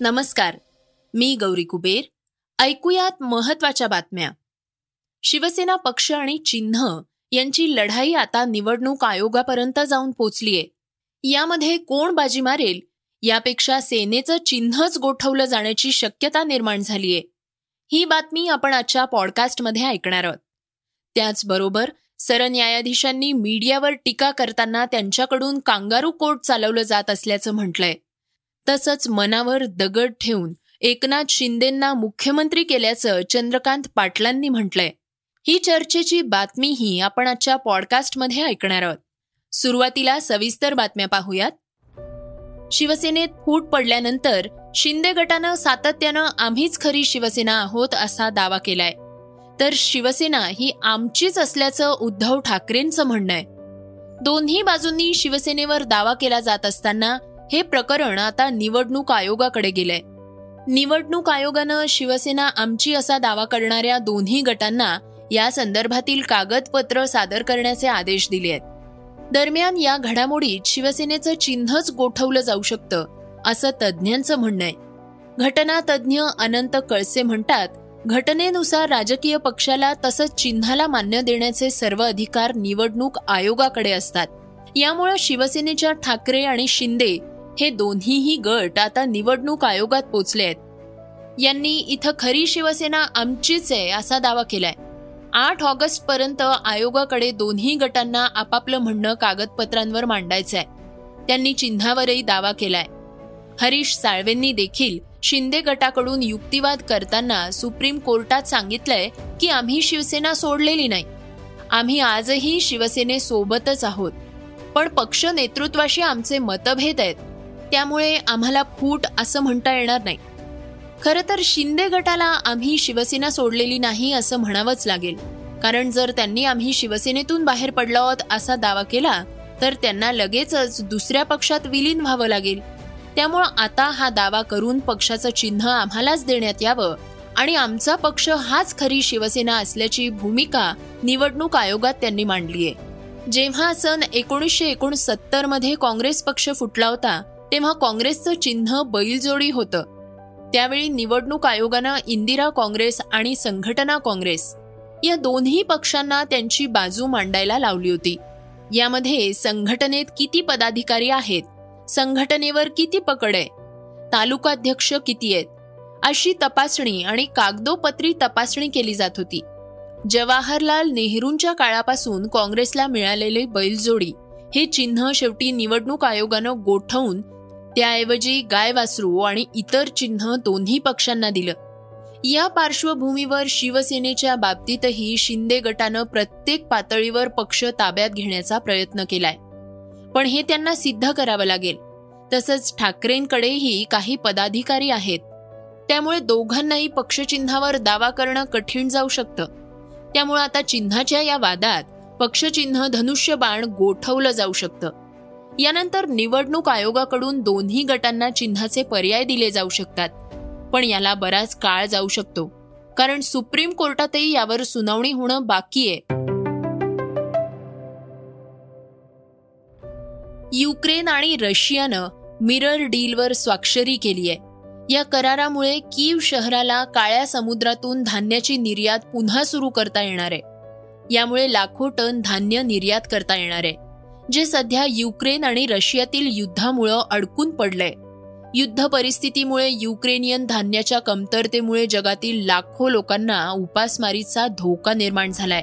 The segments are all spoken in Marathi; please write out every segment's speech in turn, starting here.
नमस्कार मी गौरी कुबेर. ऐकूयात महत्त्वाच्या बातम्या. शिवसेना पक्ष आणि चिन्ह यांची लढाई आता निवडणूक आयोगापर्यंत जाऊन पोचलीये. यामध्ये कोण बाजी मारेल? यापेक्षा सेनेचं चिन्हच गोठवलं जाण्याची शक्यता निर्माण झालीये. ही बातमी आपण आजच्या पॉडकास्टमध्ये ऐकणार आहोत. त्याचबरोबर सरन्यायाधीशांनी मीडियावर टीका करताना त्यांच्याकडून कांगारू कोर्ट चालवलं जात असल्याचं म्हटलंय. तसंच मनावर दगड ठेवून एकनाथ शिंदेंना मुख्यमंत्री केल्याचं चंद्रकांत पाटलांनी म्हटलंय. ही चर्चेची बातमीही आपण आजच्या पॉडकास्टमध्ये ऐकणार आहोत. सुरुवातीला सविस्तर बातम्या पाहूयात. शिवसेनेत फूट पडल्यानंतर शिंदे गटानं सातत्यानं आम्हीच खरी शिवसेना आहोत असा दावा केलाय. तर शिवसेना ही आमचीच असल्याचं उद्धव ठाकरेंचं म्हणणं आहे. दोन्ही बाजूंनी शिवसेनेवर दावा केला जात असताना हे प्रकरण आता निवडणूक आयोगाकडे गेलंय. निवडणूक आयोगानं शिवसेना आमची असा दावा करणाऱ्या दोन्ही गटांना या संदर्भातील कागदपत्र सादर करण्याचे आदेश दिले आहेत. दरम्यान या घडामोडीत शिवसेनेचं चिन्हच गोठवलं जाऊ शकतं असं तज्ज्ञांचं म्हणणं आहे. घटना तज्ज्ञ अनंत कळसे म्हणतात घटनेनुसार राजकीय पक्षाला तसंच चिन्हाला मान्य देण्याचे सर्व अधिकार निवडणूक आयोगाकडे असतात. यामुळे शिवसेनेच्या ठाकरे आणि शिंदे हे दोन्हीही गट आता निवडणूक आयोगात पोचले आहेत. यांनी इथं खरी शिवसेना आमचीच आहे असा दावा केलाय. आठ ऑगस्ट पर्यंत आयोगाकडे दोन्ही गटांना आपापलं म्हणणं कागदपत्रांवर मांडायचंय. त्यांनी चिन्हावरही दावा केलाय. हरीश साळवेंनी देखील शिंदे गटाकडून युक्तिवाद करताना सुप्रीम कोर्टात सांगितलंय की आम्ही शिवसेना सोडलेली नाही. आम्ही आजही शिवसेनेसोबतच आहोत. पण पक्ष नेतृत्वाशी आमचे मतभेद आहेत. त्यामुळे आम्हाला फूट असं म्हणता येणार नाही. खरं तर शिंदे गटाला आम्ही शिवसेना सोडलेली नाही असं म्हणावंच लागेल. कारण जर त्यांनी आम्ही शिवसेनेतून बाहेर पडलो आहोत असा दावा केला तर त्यांना लगेचच दुसऱ्या पक्षात विलीन व्हावं लागेल. त्यामुळं आता हा दावा करून पक्षाचं चिन्ह आम्हालाच देण्यात यावं आणि आमचा पक्ष हाच खरी शिवसेना असल्याची भूमिका निवडणूक आयोगात त्यांनी मांडलीय. जेव्हा सन एकोणीसशे एकोणसत्तरमध्ये काँग्रेस पक्ष फुटला होता तेव्हा काँग्रेसचं चिन्ह बैलजोडी होतं. त्यावेळी निवडणूक आयोगानं इंदिरा काँग्रेस आणि संघटना काँग्रेस या दोन्ही पक्षांना त्यांची बाजू मांडायला लावली होती. यामध्ये संघटनेत किती पदाधिकारी आहेत संघटनेवर किती पकड आहे तालुकाध्यक्ष किती आहेत अशी तपासणी आणि कागदोपत्री तपासणी केली जात होती. जवाहरलाल नेहरूंच्या काळापासून काँग्रेसला मिळालेले बैलजोडी हे चिन्ह शेवटी निवडणूक आयोगानं गोठवून त्याऐवजी गाय वासरू आणि इतर चिन्ह दोन्ही पक्षांना दिलं. या पार्श्वभूमीवर शिवसेनेच्या बाबतीतही शिंदे गटानं प्रत्येक पातळीवर पक्ष ताब्यात घेण्याचा प्रयत्न केलाय. पण हे त्यांना सिद्ध करावं लागेल. तसंच ठाकरेंकडेही काही पदाधिकारी आहेत. त्यामुळे दोघांनाही पक्षचिन्हावर दावा करणं कठीण जाऊ शकतं. त्यामुळे आता चिन्हाच्या या वादात पक्षचिन्ह धनुष्यबाण गोठवलं जाऊ शकतं. यानंतर निवडणूक आयोगाकडून दोन्ही गटांना चिन्हाचे पर्याय दिले जाऊ शकतात. पण याला बराच काळ जाऊ शकतो. कारण सुप्रीम कोर्टातही यावर सुनावणी होणं बाकी आहे. युक्रेन आणि रशियानं मिरर डीलवर स्वाक्षरी केली आहे. या करारामुळे कीव शहराला काळ्या समुद्रातून धान्याची निर्यात पुन्हा सुरू करता येणार आहे. यामुळे लाखो टन धान्य निर्यात करता येणार आहे. जे सध्या युक्रेन आणि रशियातील युद्धामुळं अडकून पडलंय. युद्ध परिस्थितीमुळे युक्रेनियन धान्याच्या कमतरतेमुळे जगातील लाखो लोकांना उपासमारीचा धोका निर्माण झालाय.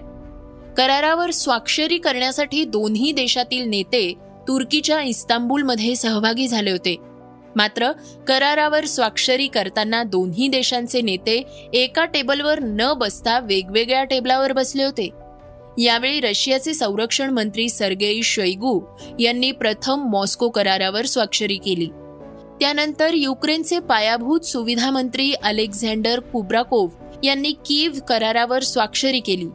करारावर स्वाक्षरी करण्यासाठी दोन्ही देशातील नेते तुर्कीच्या इस्तांबूलमध्ये सहभागी झाले होते. मात्र करारावर स्वाक्षरी करताना दोन्ही देशांचे नेते एका टेबलवर न बसता वेगवेगळ्या टेबलावर बसले होते. यावेळी रशियाचे संरक्षण मंत्री सर्गेई शैगू यांनी प्रथम मॉस्को करारावर स्वाक्षरी केली. त्यानंतर युक्रेनचे पायाभूत सुविधा मंत्री अलेक्झांडर कुब्राकोव्ह यांनी कीव्ह करारावर स्वाक्षरी केली.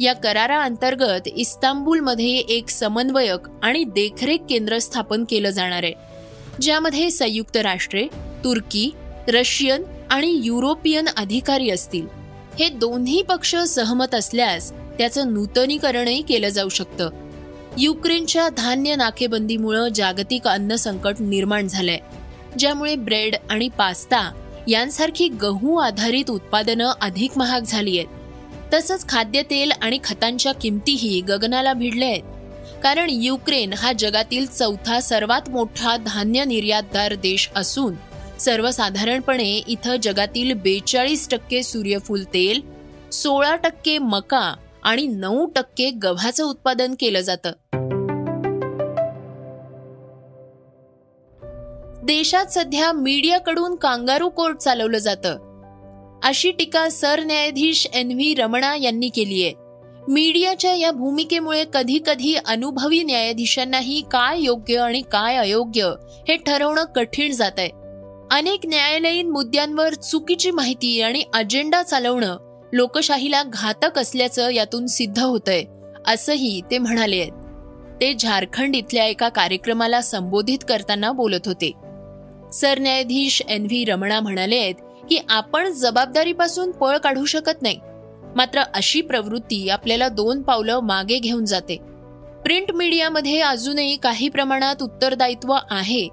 या कराराअंतर्गत इस्तांबूलमध्ये एक समन्वयक आणि देखरेख केंद्र स्थापन केलं जाणार आहे. ज्यामध्ये संयुक्त राष्ट्रे तुर्की रशियन आणि युरोपियन अधिकारी असतील. हे दोन्ही पक्ष सहमत असल्यास त्याचं नूतनीकरणही केलं जाऊ शकतं. युक्रेनच्या धान्य नाकेबंदीमुळं जागतिक अन्न संकट निर्माण झालंय. ज्यामुळे ब्रेड आणि पास्ता यांसारखी गहू आधारित उत्पादनं अधिक महाग झाली आहेत तसंच खाद्यतेल आणि खतांच्या किमतीही गगनाला भिडल्या आहेत कारण युक्रेन हा जगातील चौथा सर्वात मोठा धान्य निर्यातदार देश असून सर्वसाधारणपणे इथं जगातील बेचाळीस टक्के सूर्यफूल तेल सोळा टक्के मका आणि नऊ टक्के गव्हाचं उत्पादन केलं जातं. देशात सध्या मीडियाकडून कांगारू कोर्ट चालवलं जातं. अशी टीका सरन्यायाधीश एन व्ही रमणा यांनी केली आहे. मीडियाच्या या भूमिकेमुळे कधी कधी अनुभवी न्यायाधीशांनाही काय योग्य आणि काय अयोग्य हे ठरवणं कठीण जात आहे अनेक न्यायालयीन मुद्द्यांवर चुकीची माहिती आणि अजेंडा चालवणं लोकशाहीला घातक असल्याचं यातून सिद्ध होतंय असंही ते म्हणाले आहेत. ते झारखंड इथल्या एका कार्यक्रमाला संबोधित करताना बोलत होते. सरन्यायाधीश एन व्ही रमणा म्हणाले आहेत की आपण जबाबदारीपासून पळ काढू शकत नाही. मात्र अशी प्रवृत्ती आपल्याला दोन पावलं मागे घेऊन जाते. प्रिंट मीडियामध्ये अजूनही काही प्रमाणात उत्तरदायित्व आहे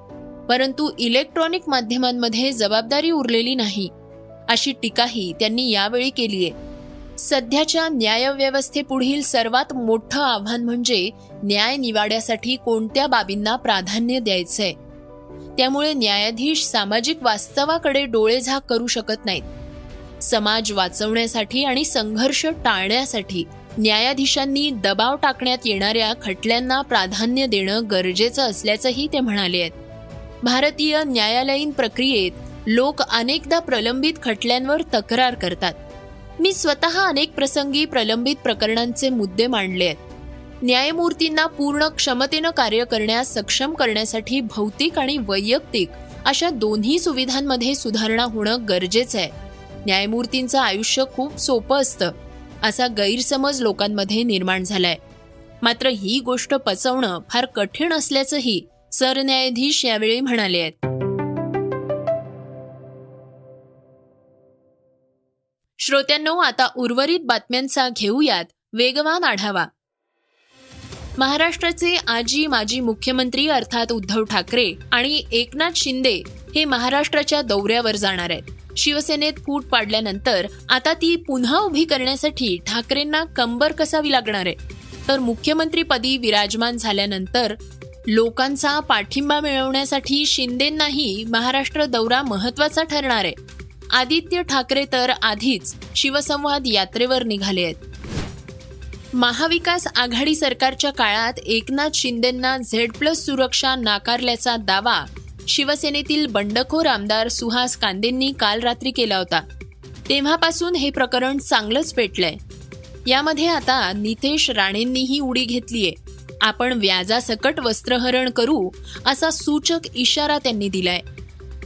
परंतु इलेक्ट्रॉनिक माध्यमांमध्ये जबाबदारी उरलेली नाही. अशी टीकाही त्यांनी यावेळी केली आहे सध्याच्या न्यायव्यवस्थेपुढील सर्वात मोठं आव्हान म्हणजे न्याय निवाड्यासाठी कोणत्या बाबींना प्राधान्य द्यायचंय? त्यामुळे न्यायाधीश सामाजिक वास्तवाकडे डोळेझाक करू शकत नाहीत. समाज वाचवण्यासाठी आणि संघर्ष टाळण्यासाठी न्यायाधीशांनी दबाव टाकण्यात येणाऱ्या खटल्यांना प्राधान्य देणं गरजेचं असल्याचंही ते म्हणाले आहेत. भारतीय न्यायालयीन प्रक्रियेत लोक अनेकदा प्रलंबित खटल्यांवर तक्रार करतात. मी स्वतः अनेक प्रसंगी प्रलंबित प्रकरणांचे मुद्दे मांडले आहेत. न्यायमूर्तींना पूर्ण क्षमतेनं कार्य करण्यास सक्षम करण्यासाठी भौतिक आणि वैयक्तिक अशा दोन्ही सुविधांमध्ये सुधारणा होणं गरजेचं आहे. न्यायमूर्तींचं आयुष्य खूप सोपं असतं. असा गैरसमज लोकांमध्ये निर्माण झालाय. मात्र ही गोष्ट पचवणं फार कठीण असल्याचंही सरन्यायाधीश यावेळी म्हणाले आहेत. श्रोत्यांनो आता उर्वरित बातम्यांचा घेऊयात. वेगवान आढावा. महाराष्ट्राचे आजी माजी मुख्यमंत्री अर्थात उद्धव ठाकरे आणि एकनाथ शिंदे हे महाराष्ट्राच्या दौऱ्यावर जाणार आहेत. शिवसेनेत फूट पाडल्यानंतर आता ती पुन्हा उभी करण्यासाठी ठाकरेंना कंबर कसावी लागणार आहे? तर मुख्यमंत्रीपदी विराजमान झाल्यानंतर लोकांचा पाठिंबा मिळवण्यासाठी शिंदेंनाही महाराष्ट्र दौरा महत्त्वाचा ठरणार आहे. आदित्य ठाकरे तर आधीच शिवसंवाद यात्रेवर निघाले आहेत. महाविकास आघाडी सरकारच्या काळात एकनाथ शिंदेंना झेड प्लस सुरक्षा नाकारल्याचा दावा शिवसेनेतील बंडखोर आमदार सुहास कांदेंनी काल रात्री केला होता. तेव्हापासून हे प्रकरण चांगलंच पेटलंय. यामध्ये आता नितेश राणेंनीही उडी घेतलीय. आपण व्याजासकट वस्त्रहरण करू असा सूचक इशारा त्यांनी दिलाय.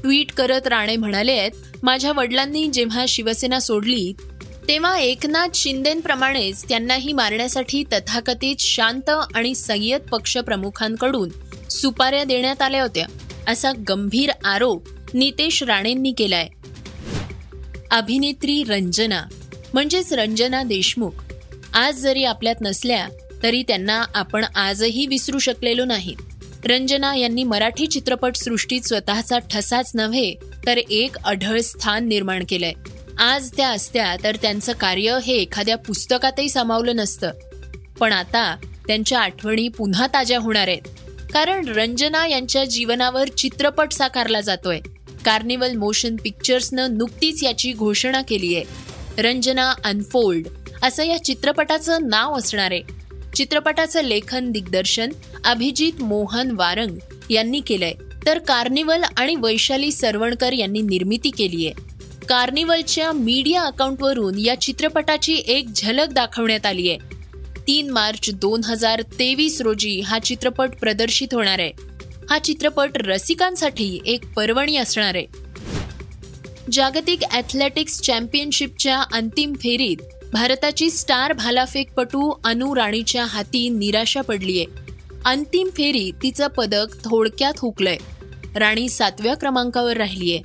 ट्विट करत राणे म्हणाले आहेत माझ्या वडिलांनी जेव्हा शिवसेना सोडली तेव्हा एकनाथ शिंदेप्रमाणेच त्यांनाही मारण्यासाठी तथाकथित शांत आणि संयत पक्ष प्रमुखांकडून सुपाऱ्या देण्यात आल्या होत्या असा गंभीर आरोप नितेश राणेंनी केलाय. अभिनेत्री रंजना म्हणजेच रंजना देशमुख आज जरी आपल्यात नसल्या तरी त्यांना आपण आजही विसरू शकलेलो नाहीत. रंजना यांनी मराठी चित्रपट सृष्टीत स्वतःचा ठसाच नव्हे तर एक अढळ स्थान निर्माण केलंय. आज त्या असत्या तर त्यांचं कार्य हे एखाद्या पुस्तकातही सामावलं नसतं. पण आता त्यांच्या आठवणी पुन्हा ताज्या होणार आहेत. कारण रंजना यांच्या जीवनावर चित्रपट साकारला जातोय. कार्निवल मोशन पिक्चर्सनं नुकतीच याची घोषणा केली आहे रंजना अनफोल्ड असं या चित्रपटाचं नाव असणार आहे. चित्रपटाचं लेखन दिग्दर्शन अभिजित मोहन वारंग यांनी केलंय. तर कार्निवल आणि वैशाली सरवणकर यांनी निर्मिती केली आहे. कार्निवलच्या मीडिया अकाउंटवरून या चित्रपटाची एक झलक दाखवण्यात आली आहे. तीन मार्च दोन हजार तेवीस रोजी हा चित्रपट प्रदर्शित होणार आहे. हा चित्रपट रसिकांसाठी एक पर्वणी असणार आहे. जागतिक ॲथलेटिक्स चॅम्पियनशिपच्या अंतिम फेरीत भारताची स्टार भालाफेकपटू अनु राणीच्या हाती निराशा पडलीय. अंतिम फेरी तिचं पदक थोडक्यात हुकलंय. राणी सातव्या क्रमांकावर राहिलीय.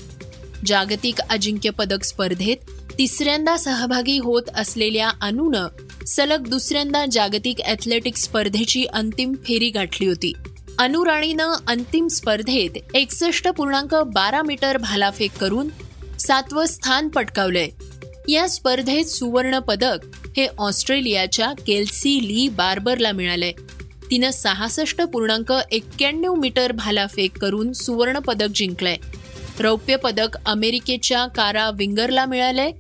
जागतिक अजिंक्यपदक स्पर्धेत तिसऱ्यांदा सहभागी होत असलेल्या अनुनं सलग दुसऱ्यांदा जागतिक ॲथलेटिक्स स्पर्धेची अंतिम फेरी गाठली होती. अनु राणीनं अंतिम स्पर्धेत एकसष्ट पूर्णांक बारा मीटर भालाफेक करून सातवं स्थान पटकावलंय. या स्पर्धेत सुवर्ण पदक हे ऑस्ट्रेलियाच्या केल्सी ली बार्बरला मिळालंय तिनं सहासष्ट पूर्णांक एक्क्याण्णव मीटर भालाफेक करून सुवर्ण पदक जिंकलंय. रौप्य पदक अमेरिकेच्या कारा विंगरला मिळालंय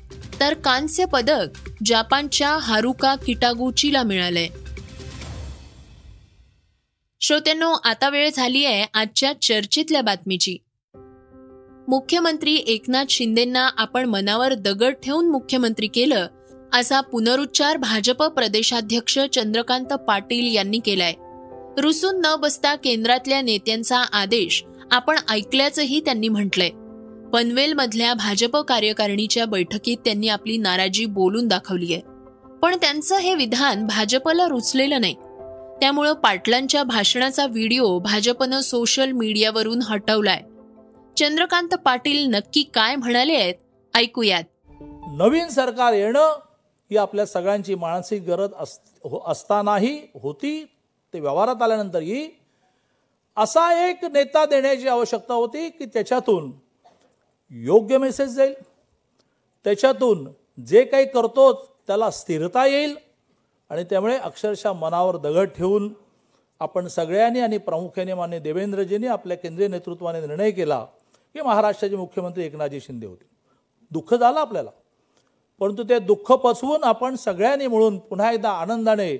तर कांस्य पदक जपानच्या हारुका किटागुचीला मिळालंय श्रोत्यांनो आता वेळ झाली आहे आजच्या चर्चेतल्या बातमीची. मुख्यमंत्री एकनाथ शिंदेंना आपण मनावर दगड ठेवून मुख्यमंत्री केलं असा पुनरुच्चार भाजप प्रदेशाध्यक्ष चंद्रकांत पाटील यांनी केलाय. रुसून न बसता केंद्रातल्या नेत्यांचा आदेश आपण ऐकल्याचंही त्यांनी म्हटलंय. पनवेलमधल्या भाजप कार्यकारिणीच्या बैठकीत त्यांनी आपली नाराजी बोलून दाखवली आहे पण त्यांचं हे विधान भाजपला रुचलेलं नाही. त्यामुळं पाटलांच्या भाषणाचा व्हिडिओ भाजपनं सोशल मीडियावरून हटवलाय. चंद्रकांत पाटील नक्की काय म्हणाले आहेत ऐकूयात. नवीन सरकार येणं ही आपल्या सगळ्यांची मानसिक गरज अस हो- असतानाही होती ते व्यवहारात आल्यानंतरही. असा एक नेता देण्याची आवश्यकता होती की त्याच्यातून योग्य मेसेज जाईल. त्याच्यातून जे काही करतो त्याला स्थिरता येईल आणि त्यामुळे अक्षरशः मनावर दगड ठेवून आपण सगळ्यांनी आणि प्रामुख्याने मान्य देवेंद्रजींनी आपल्या केंद्रीय नेतृत्वाने निर्णय केला. हे महाराष्ट्राचे मुख्यमंत्री एकनाथजी शिंदे होते. दुःख झालं आपल्याला. परंतु ते दुःख पचवून आपण सगळ्यांनी मिळून पुन्हा एकदा आनंदाने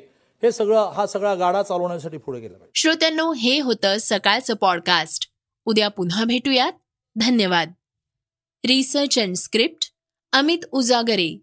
हे सगळं हा सगळा गाडा चालवण्यासाठी पुढे गेला श्रोत्यांनो हे होतं सकाळचं पॉडकास्ट उद्या पुन्हा भेटूयात. धन्यवाद. Research and script Amit Ujagare.